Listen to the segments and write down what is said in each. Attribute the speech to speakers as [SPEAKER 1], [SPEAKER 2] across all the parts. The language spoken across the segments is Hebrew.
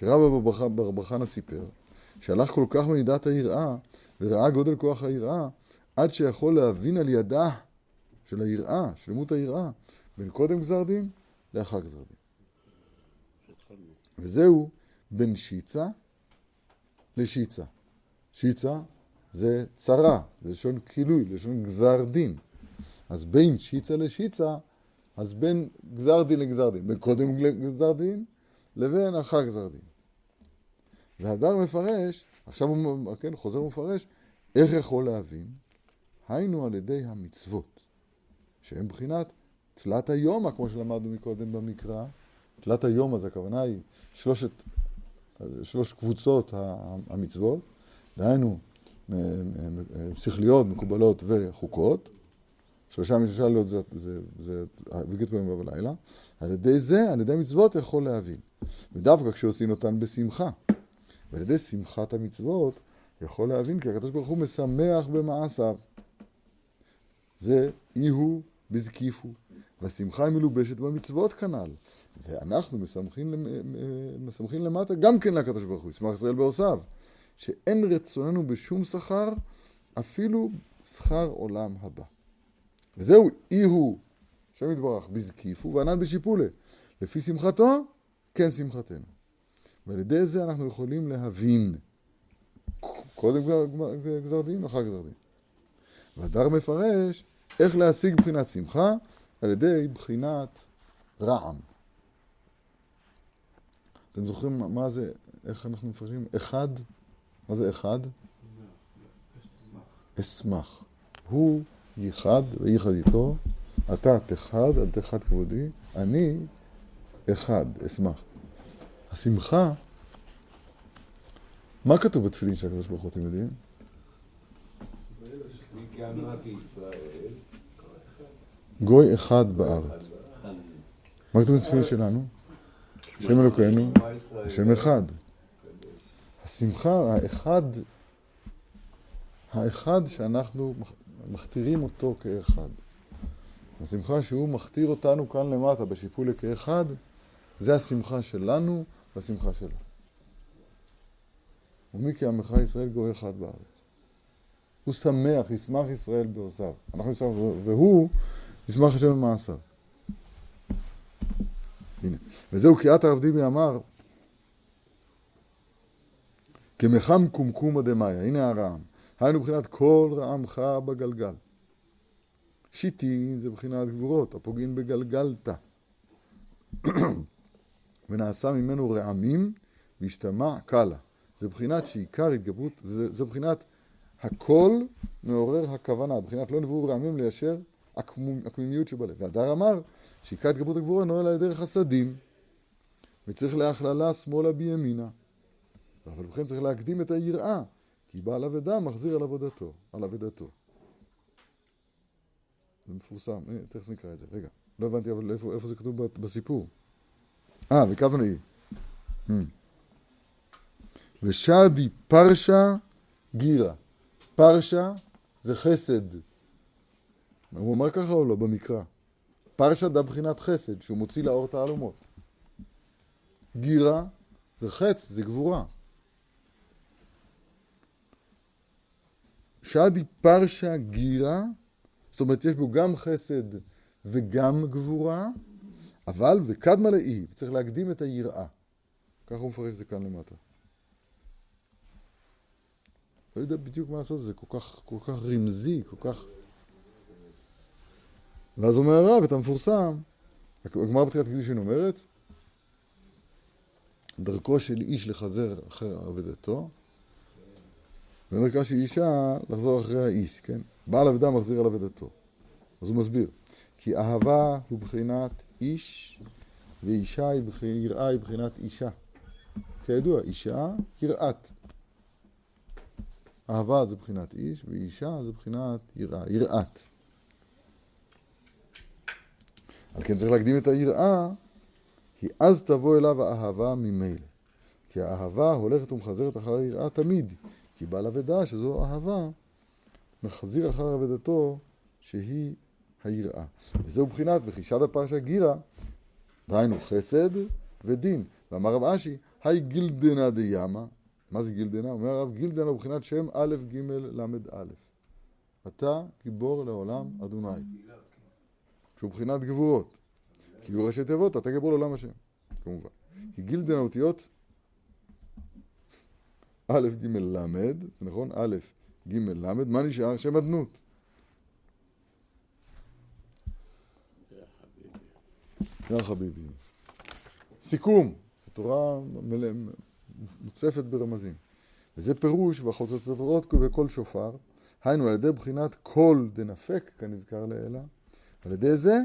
[SPEAKER 1] שרבא בר חנא סיפר, שהלך כל כך ממידת היראה, וראה גודל כוח היראה, עד שיכול להבין על ידה של היראה, שלמות היראה, בין קודם גזר דין לאחר גזר דין. וזהו בין שיצה לשיצה. שיצה זה צרה, זה לשון כילוי, לשון גזר דין. אז בין שיצה לשיצה, אז בין גזר דין לגזר דין, בין קודם גזר דין לבין אחר גזר דין. והדר מפרש, עכשיו הוא כן, חוזר ומפרש, איך יכול להבין? היינו על ידי המצוות, שהן בחינת תלת היומא, כמו שלמדנו מקודם במקרא. תלת היומא, זה הכוונה היא שלושת, שלוש קבוצות המצוות, דהיינו שכליות, מקובלות וחוקות. שלושה משלושה לילות זה, זה, זה, זה פעמים בלילה. על ידי זה, על ידי מצוות יכול להבין. ודווקא כשעושים אותן בשמחה. ועל ידי שמחת המצוות יכול להבין כי הקדוש ברוך הוא משמח במעשיו. זה אי הוא בזקיפו. והשמחה היא מלובשת במצוות כנ"ל. ואנחנו מסמכים למטה גם כן לקדוש ברוך הוא, ישמח ישראל בעושיו. שאין רצוננו בשום שכר, אפילו שכר עולם הבא. וזהו אי הוא, השם יתברך, בזקיפו וענן בשיפולה. לפי שמחתו, כן שמחתנו. ועל ידי זה אנחנו יכולים להבין קודם גזר דין, אחר גזר דין. והדר מפרש איך להשיג בחינת שמחה על ידי בחינת רעם. אתם זוכרים מה זה, איך אנחנו מפרשים? אחד, מה זה אחד? אשמח. הוא ייחד וייחד איתו, אתה תחד, אל תחד כבודי, אני אחד, אשמח. השמחה, מה כתוב בתפילין של הקדוש ברוך הוא, אתם יודעים? גוי אחד בארץ. מה כתוב בתפילין שלנו? השם אלוקינו, השם אחד. השמחה, האחד, האחד שאנחנו מכתירים אותו כאחד. השמחה שהוא מכתיר אותנו כאן למטה בשיפול כאחד, זה השמחה שלנו והשמחה שלו. ומי כי עמך ישראל גוי אחד בארץ. הוא שמח, ישמח ישראל בעוזיו. אנחנו נשמח, והוא ישמח השם במעשיו. הנה. וזהו כי את הרב דיבי אמר, כמחם קומקומא דמאיה, הנה הרעם. היינו מבחינת כל רעמך בגלגל. שיטין זה מבחינת גבורות, הפוגעים בגלגלתא. ונעשה ממנו רעמים והשתמע קלה. זה מבחינת שעיקר התגברות, זה, זה מבחינת הכל מעורר הכוונה, מבחינת לא נבואו רעמים ליישר הקמימיות שבלב. והדר אמר שעיקר התגברות הגבורה נועל על דרך הסדים, וצריך להכללה שמאלה בימינה. אבל בכן צריך להקדים את היראה, כי בעל אבדה מחזיר על עבודתו, על אבדתו. זה מפורסם, אה, תכף נקרא את זה. רגע, לא הבנתי אבל איפה, איפה זה כתוב בסיפור. אה, וכוונה היא. Hmm. ושדי פרשה גירה. פרשה זה חסד. הוא אמר ככה או לא במקרא? פרשה דה בחינת חסד, שהוא מוציא לאור תעלומות. גירה זה חץ, זה גבורה. שדי פרשה גירה, זאת אומרת יש בו גם חסד וגם גבורה, אבל וקדמה לאי, צריך להקדים את היראה. ככה הוא מפרש את זה כאן למטה. לא יודע בדיוק מה לעשות, זה כל כך, כל כך רמזי, כל כך... ואז אומר הרב את המפורסם, הגמרא בתחילת קידושין אומרת, דרכו של איש לחזר אחר עבדתו, ודרכה של אישה לחזור אחרי האיש, כן? בעל עבדה מחזיר על עבדתו. אז הוא מסביר, כי אהבה הוא בחינת איש, ואישה היא בחינת, יראה היא בחינת אישה. כידוע, אישה, יראת. אהבה זה בחינת איש, ואישה זה בחינת יראה, יראת. על כן צריך להקדים את היראה, כי אז תבוא אליו האהבה ממילא. כי האהבה הולכת ומחזרת אחר היראה תמיד, כי בעל אבדה שזו אהבה, מחזיר אחר אבדתו שהיא היראה. וזהו בחינת וחישד הפרשה גירה, דהיינו חסד ודין. ואמר רב אשי, היי גילדנה דיאמה, מה זה גילדנה? אומר הרב, גילדנה הוא מבחינת שם א' ג' ל' א'. אתה גיבור לעולם אדוני. שהוא מבחינת גבורות. כי הוא ראשי תיבות, אתה גיבור לעולם השם, כמובן. כי גילדן האותיות א', ג', ל', זה נכון? א', ג', ל', מה נשאר? שם אדנות. יא חביבי. סיכום, זו תורה מוצפת ברמזים. וזה פירוש בחוצצות וכל שופר, היינו על ידי בחינת כל דנפק, כנזכר לעילה, על ידי זה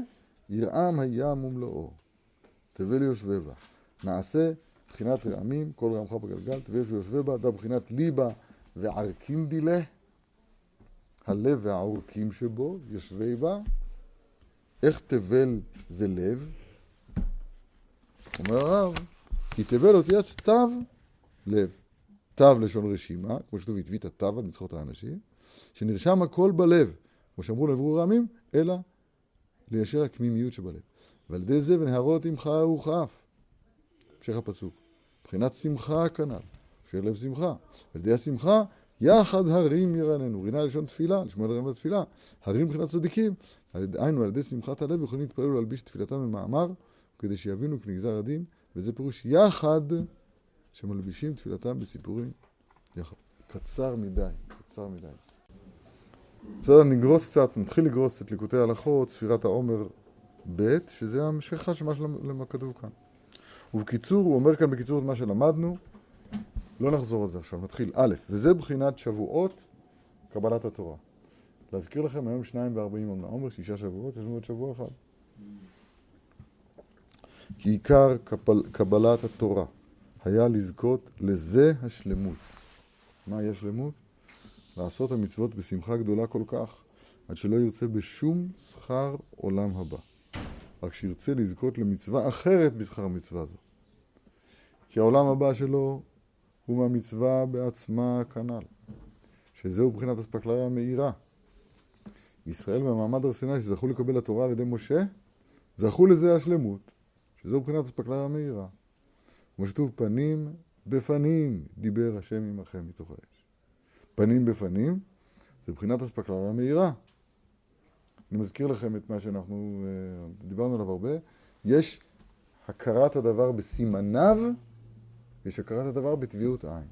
[SPEAKER 1] ירעם הים ומלואו. תבל יושבי בה. נעשה בחינת רעמים, כל רעמך בגלגל, תבל ויושבי בה, דה בחינת ליבה וערקים דילה, הלב והעורקים שבו, יושבי בה. איך תבל זה לב? אומר הרב, כי תבל אותי עד תו לב. תו לשון רשימה, כמו שכתוב, הטבית תו על מצחות האנשים, שנרשם הכל בלב, כמו שאמרו לעברו רעמים, אלא ליישר הקמימיות שבלב. ועל ידי זה ונהרות עמך וכף. המשך הפסוק. מבחינת שמחה כנ"ל. אשר לב שמחה. על ידי השמחה, יחד הרים ירננו. רינה לשון תפילה, לשמוע לרם לתפילה. הרים מבחינת צדיקים. היינו, על ידי שמחת הלב יכולים להתפלל ולהלביש תפילתם במאמר, כדי שיבינו כנגזר הדין, וזה פירוש יחד שמלבישים תפילתם בסיפורים יחד. קצר מדי, קצר מדי. בסדר, נגרוס קצת, נתחיל לגרוס את ליקוטי ההלכות, ספירת העומר ב', שזה המשכה של מה כתוב כאן. ובקיצור, הוא אומר כאן בקיצור את מה שלמדנו, לא נחזור על זה עכשיו, נתחיל. א', וזה בחינת שבועות קבלת התורה. להזכיר לכם, היום שניים וארבעים עומר, שישה שבועות, יש לנו עוד שבוע אחד. כי עיקר קבל, קבלת התורה היה לזכות לזה השלמות. מהי השלמות? לעשות המצוות בשמחה גדולה כל כך, עד שלא ירצה בשום שכר עולם הבא. רק שירצה לזכות למצווה אחרת בשכר המצווה הזו. כי העולם הבא שלו הוא מהמצווה בעצמה כנ"ל, שזהו מבחינת אספקלריה המאירה. ישראל במעמד הר סיני שזכו לקבל התורה על ידי משה, זכו לזה השלמות, שזהו מבחינת אספקלריה המאירה. כמו שכתוב, פנים בפנים דיבר השם עמכם מתוך האש. פנים בפנים, זה מבחינת אספקלריה המאירה. אני מזכיר לכם את מה שאנחנו uh, דיברנו עליו הרבה. יש הכרת הדבר בסימניו, ויש הכרת הדבר בטביעות עין.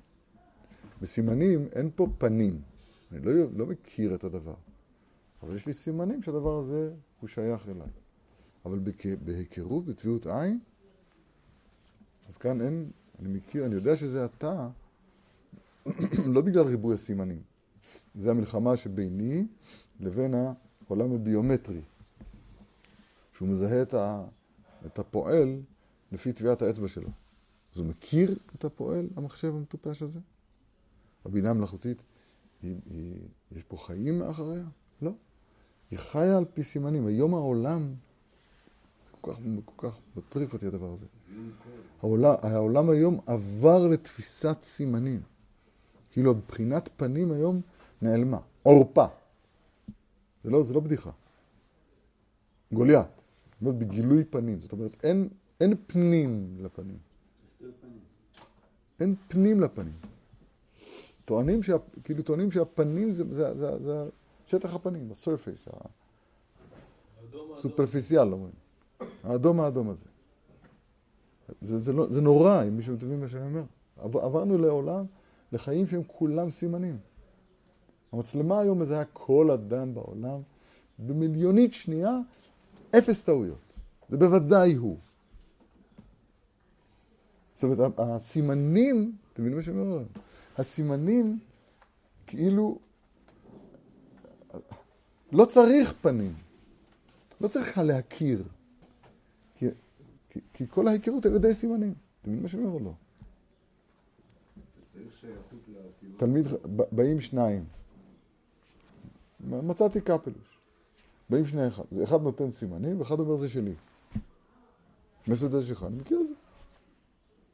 [SPEAKER 1] בסימנים אין פה פנים. אני לא, לא מכיר את הדבר. אבל יש לי סימנים שהדבר הזה הוא שייך אליי. אבל בהיכרות, בטביעות עין, אז כאן אין, אני מכיר, אני יודע שזה אתה, לא בגלל ריבוי הסימנים. זה המלחמה שביני לבין העולם הביומטרי, שהוא מזהה את, ה, את הפועל לפי טביעת האצבע שלו. אז הוא מכיר את הפועל, המחשב המטופש הזה? הבינה המלאכותית, היא, היא, יש פה חיים מאחריה? לא. היא חיה על פי סימנים. היום העולם, כל כך, כל כך מטריף אותי הדבר הזה. העולם, העולם היום עבר לתפיסת סימנים. כאילו הבחינת פנים היום נעלמה. עורפה. זה לא, זה לא בדיחה. גוליית. זאת אומרת, בגילוי פנים. זאת אומרת, אין, אין פנים לפנים. אין פנים לפנים. טוענים, שה, כאילו טוענים שהפנים זה, זה, זה, זה שטח הפנים, הסרפייס, הסופרפיסיאל, אומרים. האדום האדום הזה. זה, זה, לא, זה נורא, אם מישהו מבין מה שאני אומר. עברנו לעולם, לחיים שהם כולם סימנים. המצלמה היום מזהה כל אדם בעולם, במיליונית שנייה, אפס טעויות. זה בוודאי הוא. זאת אומרת, הסימנים, אתם מבינים מה שאני אומר? הסימנים, כאילו, לא צריך פנים. לא צריך להכיר. כי, כל ההיכרות על ידי סימנים. אתם מבינים מה שאני אומר או לא? תלמיד, באים שניים. מצאתי קפלוש. באים שני אחד. אחד נותן סימנים ואחד אומר זה שלי. מסודר זה שלך, אני מכיר את זה.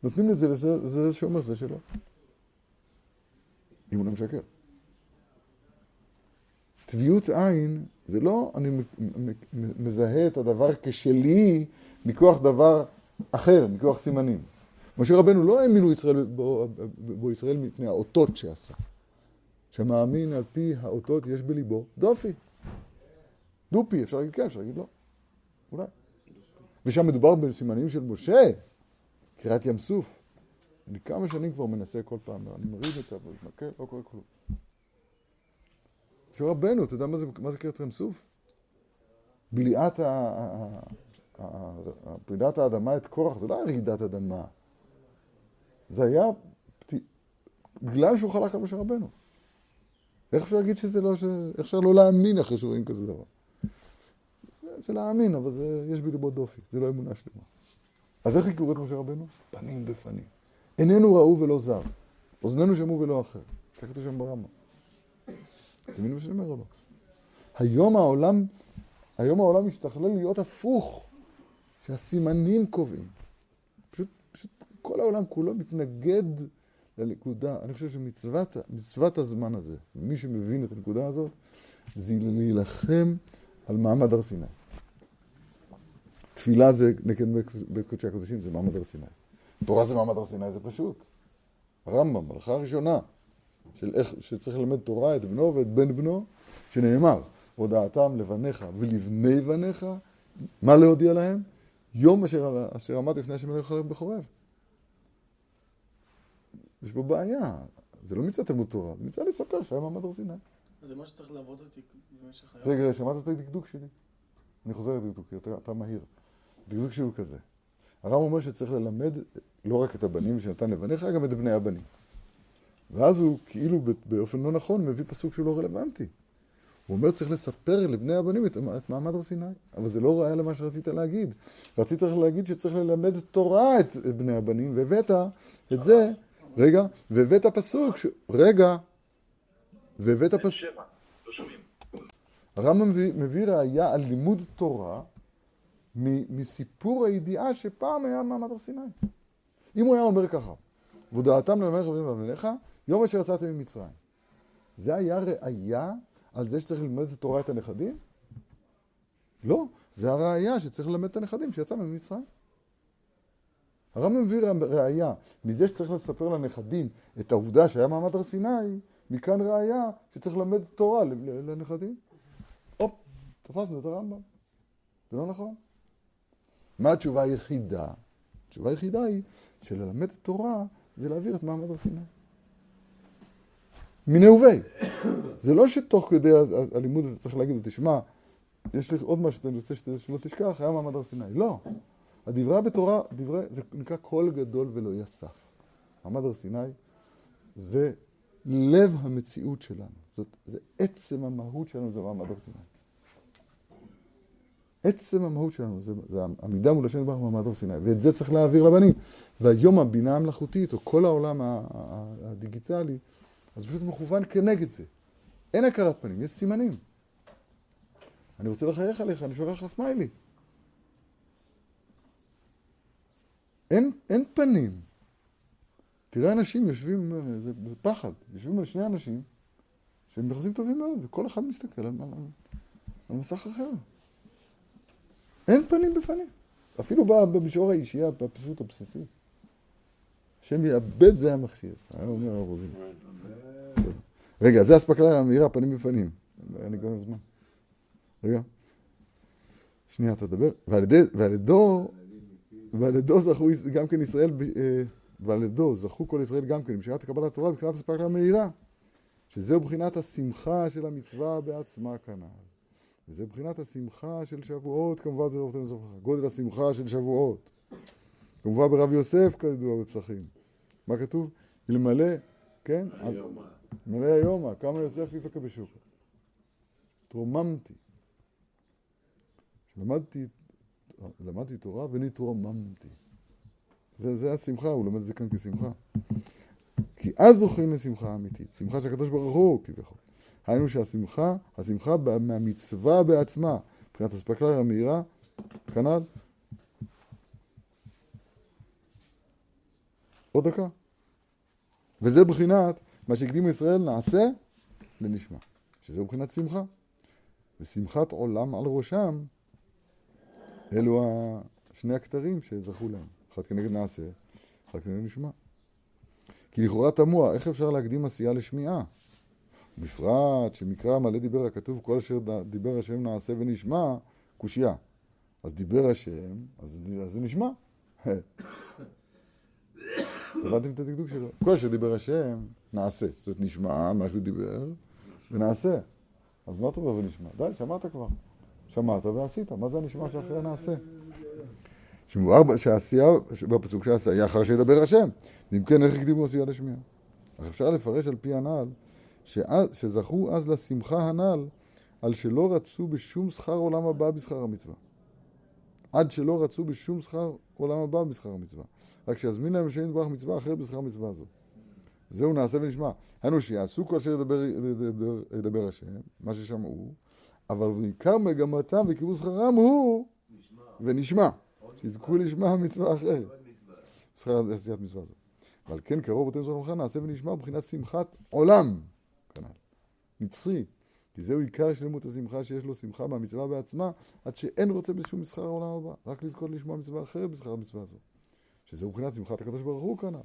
[SPEAKER 1] נותנים לזה לזה, זה שאומר זה שלו. אם הוא לא משקר. טביעות עין זה לא אני מזהה את הדבר כשלי מכוח דבר אחר, מכוח סימנים. משה רבנו לא האמינו ישראל, בו, בו ישראל מפני האותות שעשה. שמאמין על פי האותות יש בליבו דופי. דופי, אפשר להגיד כן, אפשר להגיד לא. אולי. ושם מדובר בסימנים של משה, קריאת ים סוף. אני כמה שנים כבר מנסה כל פעם, אני מריד את המקל, לא קורה כלום. משה רבנו, אתה יודע מה זה, זה קריאת ים סוף? בליעת פרידת האדמה את קורח, זה לא היה רעידת אדמה. זה היה בגלל שהוא חלק על משה רבנו. איך אפשר להגיד שזה לא, ש... איך אפשר לא להאמין אחרי שרואים כזה דבר? זה להאמין, אבל זה, יש בליבו דופי, זה לא אמונה שלמה. אז איך יקראו את משה רבנו? פנים בפנים. איננו ראו ולא זר, אוזנינו שמעו ולא אחר. ככה כתוב שם ברמב"ם. אתם מה שאני אומר או לא? היום העולם, היום העולם משתכלל להיות הפוך, שהסימנים קובעים. פשוט, פשוט כל העולם כולו מתנגד לנקודה. אני חושב שמצוות הזמן הזה, מי שמבין את הנקודה הזאת, זה להילחם על מעמד הר סיני. תפילה זה נגד בית קודשי הקודשים, זה מעמד הר סיני. תורה זה מעמד הר סיני, זה פשוט. הרמב"ם, הלכה הראשונה, של איך שצריך ללמד תורה את בנו ואת בן בנו, שנאמר, הודעתם לבניך ולבני בניך, מה להודיע להם? יום אשר, אשר עמד לפני השם אלוהיך בחורב. יש בו בעיה. זה לא מצווה תלמוד תורה, זה מצווה לספר שהיה מעמד הר סיני.
[SPEAKER 2] זה מה שצריך לעבוד אותי במשך היום.
[SPEAKER 1] רגע, שמעת את הדקדוק שלי? אני חוזר לדקדוק, אתה, אתה מהיר. הדקדוק שלי הוא כזה. הרב אומר שצריך ללמד לא רק את הבנים שנתן לבניך, גם את בני הבנים. ואז הוא כאילו באופן לא נכון מביא פסוק שהוא לא רלוונטי. הוא אומר צריך לספר לבני הבנים את, את מעמד הר סיני. אבל זה לא ראיה למה שרצית להגיד. רצית להגיד שצריך ללמד תורה את, את בני הבנים, והבאת את זה, רגע, והבאת פסוק, ש... רגע, והבאת פסוק... הרמב"ם מביא, מביא ראיה על לימוד תורה מסיפור הידיעה שפעם היה מעמד הר סיני. אם הוא היה אומר ככה, והודעתם למלך ואבניך, יום אשר יצאתם ממצרים. זה היה ראיה על זה שצריך ללמד את תורה את הנכדים? לא, זה הראיה שצריך ללמד את הנכדים שיצאנו ממצרים. הרמב"ם מביא ראיה מזה שצריך לספר לנכדים את העובדה שהיה מעמד הר סיני, מכאן ראיה שצריך ללמד תורה לנכדים. הופ, תפסנו את הרמב"ם. זה לא נכון. מה התשובה היחידה? התשובה היחידה היא שללמד תורה זה להעביר את מעמד הר סיני. מיני ובי. זה לא שתוך כדי הלימוד אתה צריך להגיד, תשמע, יש לי עוד משהו שאני רוצה שלא תשכח, היה מעמד הר סיני. לא. הדברי בתורה, דברי, זה נקרא קול גדול ולא יסף. מעמד הר סיני זה לב המציאות שלנו. זאת, זה עצם המהות שלנו, זה מעמד הר סיני. עצם המהות שלנו, זה, זה עמידה מול השם יתברך במעמד הר סיני, ואת זה צריך להעביר לבנים. והיום הבינה המלאכותית, או כל העולם הדיגיטלי, אז פשוט מכוון כנגד זה. אין הכרת פנים, יש סימנים. אני רוצה לחייך עליך, אני שולח לך סמיילי. אין, אין פנים. תראה אנשים יושבים, זה, זה פחד, יושבים על שני אנשים שהם יחסים טובים מאוד, וכל אחד מסתכל על, על, על מסך אחר. אין פנים בפנים. אפילו במישור האישי הפשוט הבסיסי. השם יאבד זה המכשיר, היה אומר הרב רוזין. רגע, זה אספקלריה המהירה, פנים בפנים. אין לי גם זמן. רגע. שנייה, תדבר. ועל ידו, ועל ידו זכו גם כן ישראל, אה, ועל ידו זכו כל ישראל גם כן, בשירת קבלת התורה, מבחינת אספקלריה המהירה. שזהו בחינת השמחה של המצווה בעצמה כנ"ל. וזה בחינת השמחה של שבועות, כמובן, גודל השמחה של שבועות. כמובן ברב יוסף, כידוע בפסחים. מה כתוב? אלמלא, כן? אלמלא היומה, כמה יוסף יפקה בשוק. תרוממתי. למדתי, למדתי תורה ונתרוממתי. זה, זה השמחה, הוא לומד את זה כאן כשמחה. כי אז זוכרים לשמחה אמיתית, שמחה של הקדוש ברוך הוא כביכול. היינו שהשמחה, השמחה מהמצווה בעצמה, מבחינת אספקלריה המהירה, כנ"ל. עוד דקה. וזה בחינת מה שהקדימו ישראל נעשה לנשמע, שזה בחינת שמחה. ושמחת עולם על ראשם, אלו שני הכתרים שזכו להם, אחד כנגד נעשה, רק זה נשמע. כי לכאורה תמוה, איך אפשר להקדים עשייה לשמיעה? בפרט שמקרא מלא דיבר הכתוב, כל אשר דיבר השם נעשה ונשמע, קושייה. אז דיבר השם, אז זה נשמע. הבנתם את הדקדוק שלו? כל אשר דיבר השם, נעשה. זאת נשמע, מה שהוא דיבר, ונעשה. אז מה אתה אומר ונשמע? די, שמעת כבר. שמעת ועשית. מה זה הנשמע שאחרי הנעשה? שמבואר שהעשייה, בפסוק שהעשייה אחר שידבר השם. ואם כן, איך הקדימו עשייה לשמיעה? אך אפשר לפרש על פי הנ"ל, שזכו אז לשמחה הנ"ל, על שלא רצו בשום שכר עולם הבא בשכר המצווה. עד שלא רצו בשום שכר עולם הבא בשכר המצווה. רק שיזמין להם שאין יתברך מצווה אחרת בשכר המצווה הזו. זהו נעשה ונשמע. היינו שיעשו כל אשר ידבר, ידבר, ידבר השם, מה ששמעו, אבל בעיקר מגמתם וקיבלו שכרם הוא נשמע. ונשמע. שיזכו לשמע מצווה אחרת. שכר עשיית מצווה זו. ועל כן קרוב אותם זו למחה נעשה ונשמע מבחינת שמחת עולם. כנ"ל. נצחי. כי זהו עיקר שלמות השמחה שיש לו שמחה מהמצווה בעצמה, עד שאין רוצה בשום מסחר העולם הבא, רק לזכות לשמוע מצווה אחרת בשכר המצווה הזו. שזהו מבחינת שמחת הקדוש ברוך הוא כנ"ל.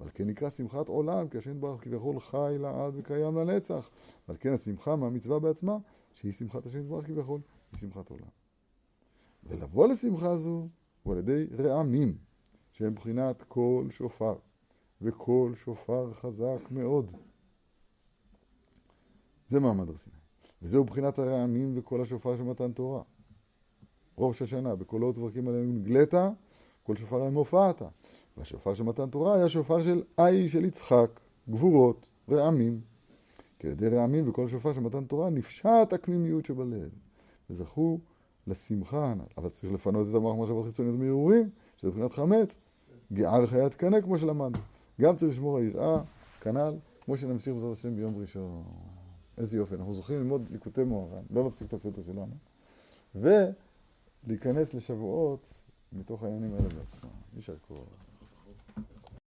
[SPEAKER 1] ועל כן נקרא שמחת עולם, כי השם יתברך כביכול חי לעד וקיים לנצח. ועל כן השמחה מהמצווה בעצמה, שהיא שמחת השם יתברך כביכול, היא שמחת עולם. ולבוא לשמחה זו הוא על ידי רעמים, שהם מבחינת קול שופר, וקול שופר חזק מאוד. זה מעמד הר. וזהו מבחינת הרעמים וקול השופר של מתן תורה. ראש השנה, בקולות וברקים עלינו נגלית, קול שופר עליהם הופעת. והשופר של מתן תורה היה שופר של איי של יצחק, גבורות, רעמים. כי על ידי רעמים וקול שופר של מתן תורה נפשט הקמימיות שבלב. וזכו לשמחה הנ"ל. אבל צריך לפנות את המוח מחשבות חיצוניות מהרהורים, שזה מבחינת חמץ. גער חיית קנה כמו שלמדנו. גם צריך לשמור היראה, כנ"ל, כמו שנמשיך בעזרת השם ביום ראשון. איזה יופי, אנחנו זוכרים ללמוד ליקוטי מוהר"ן, לא להפסיק את הסדר שלנו, ולהיכנס לשבועות מתוך העניינים האלה בעצמם. יישר כוח.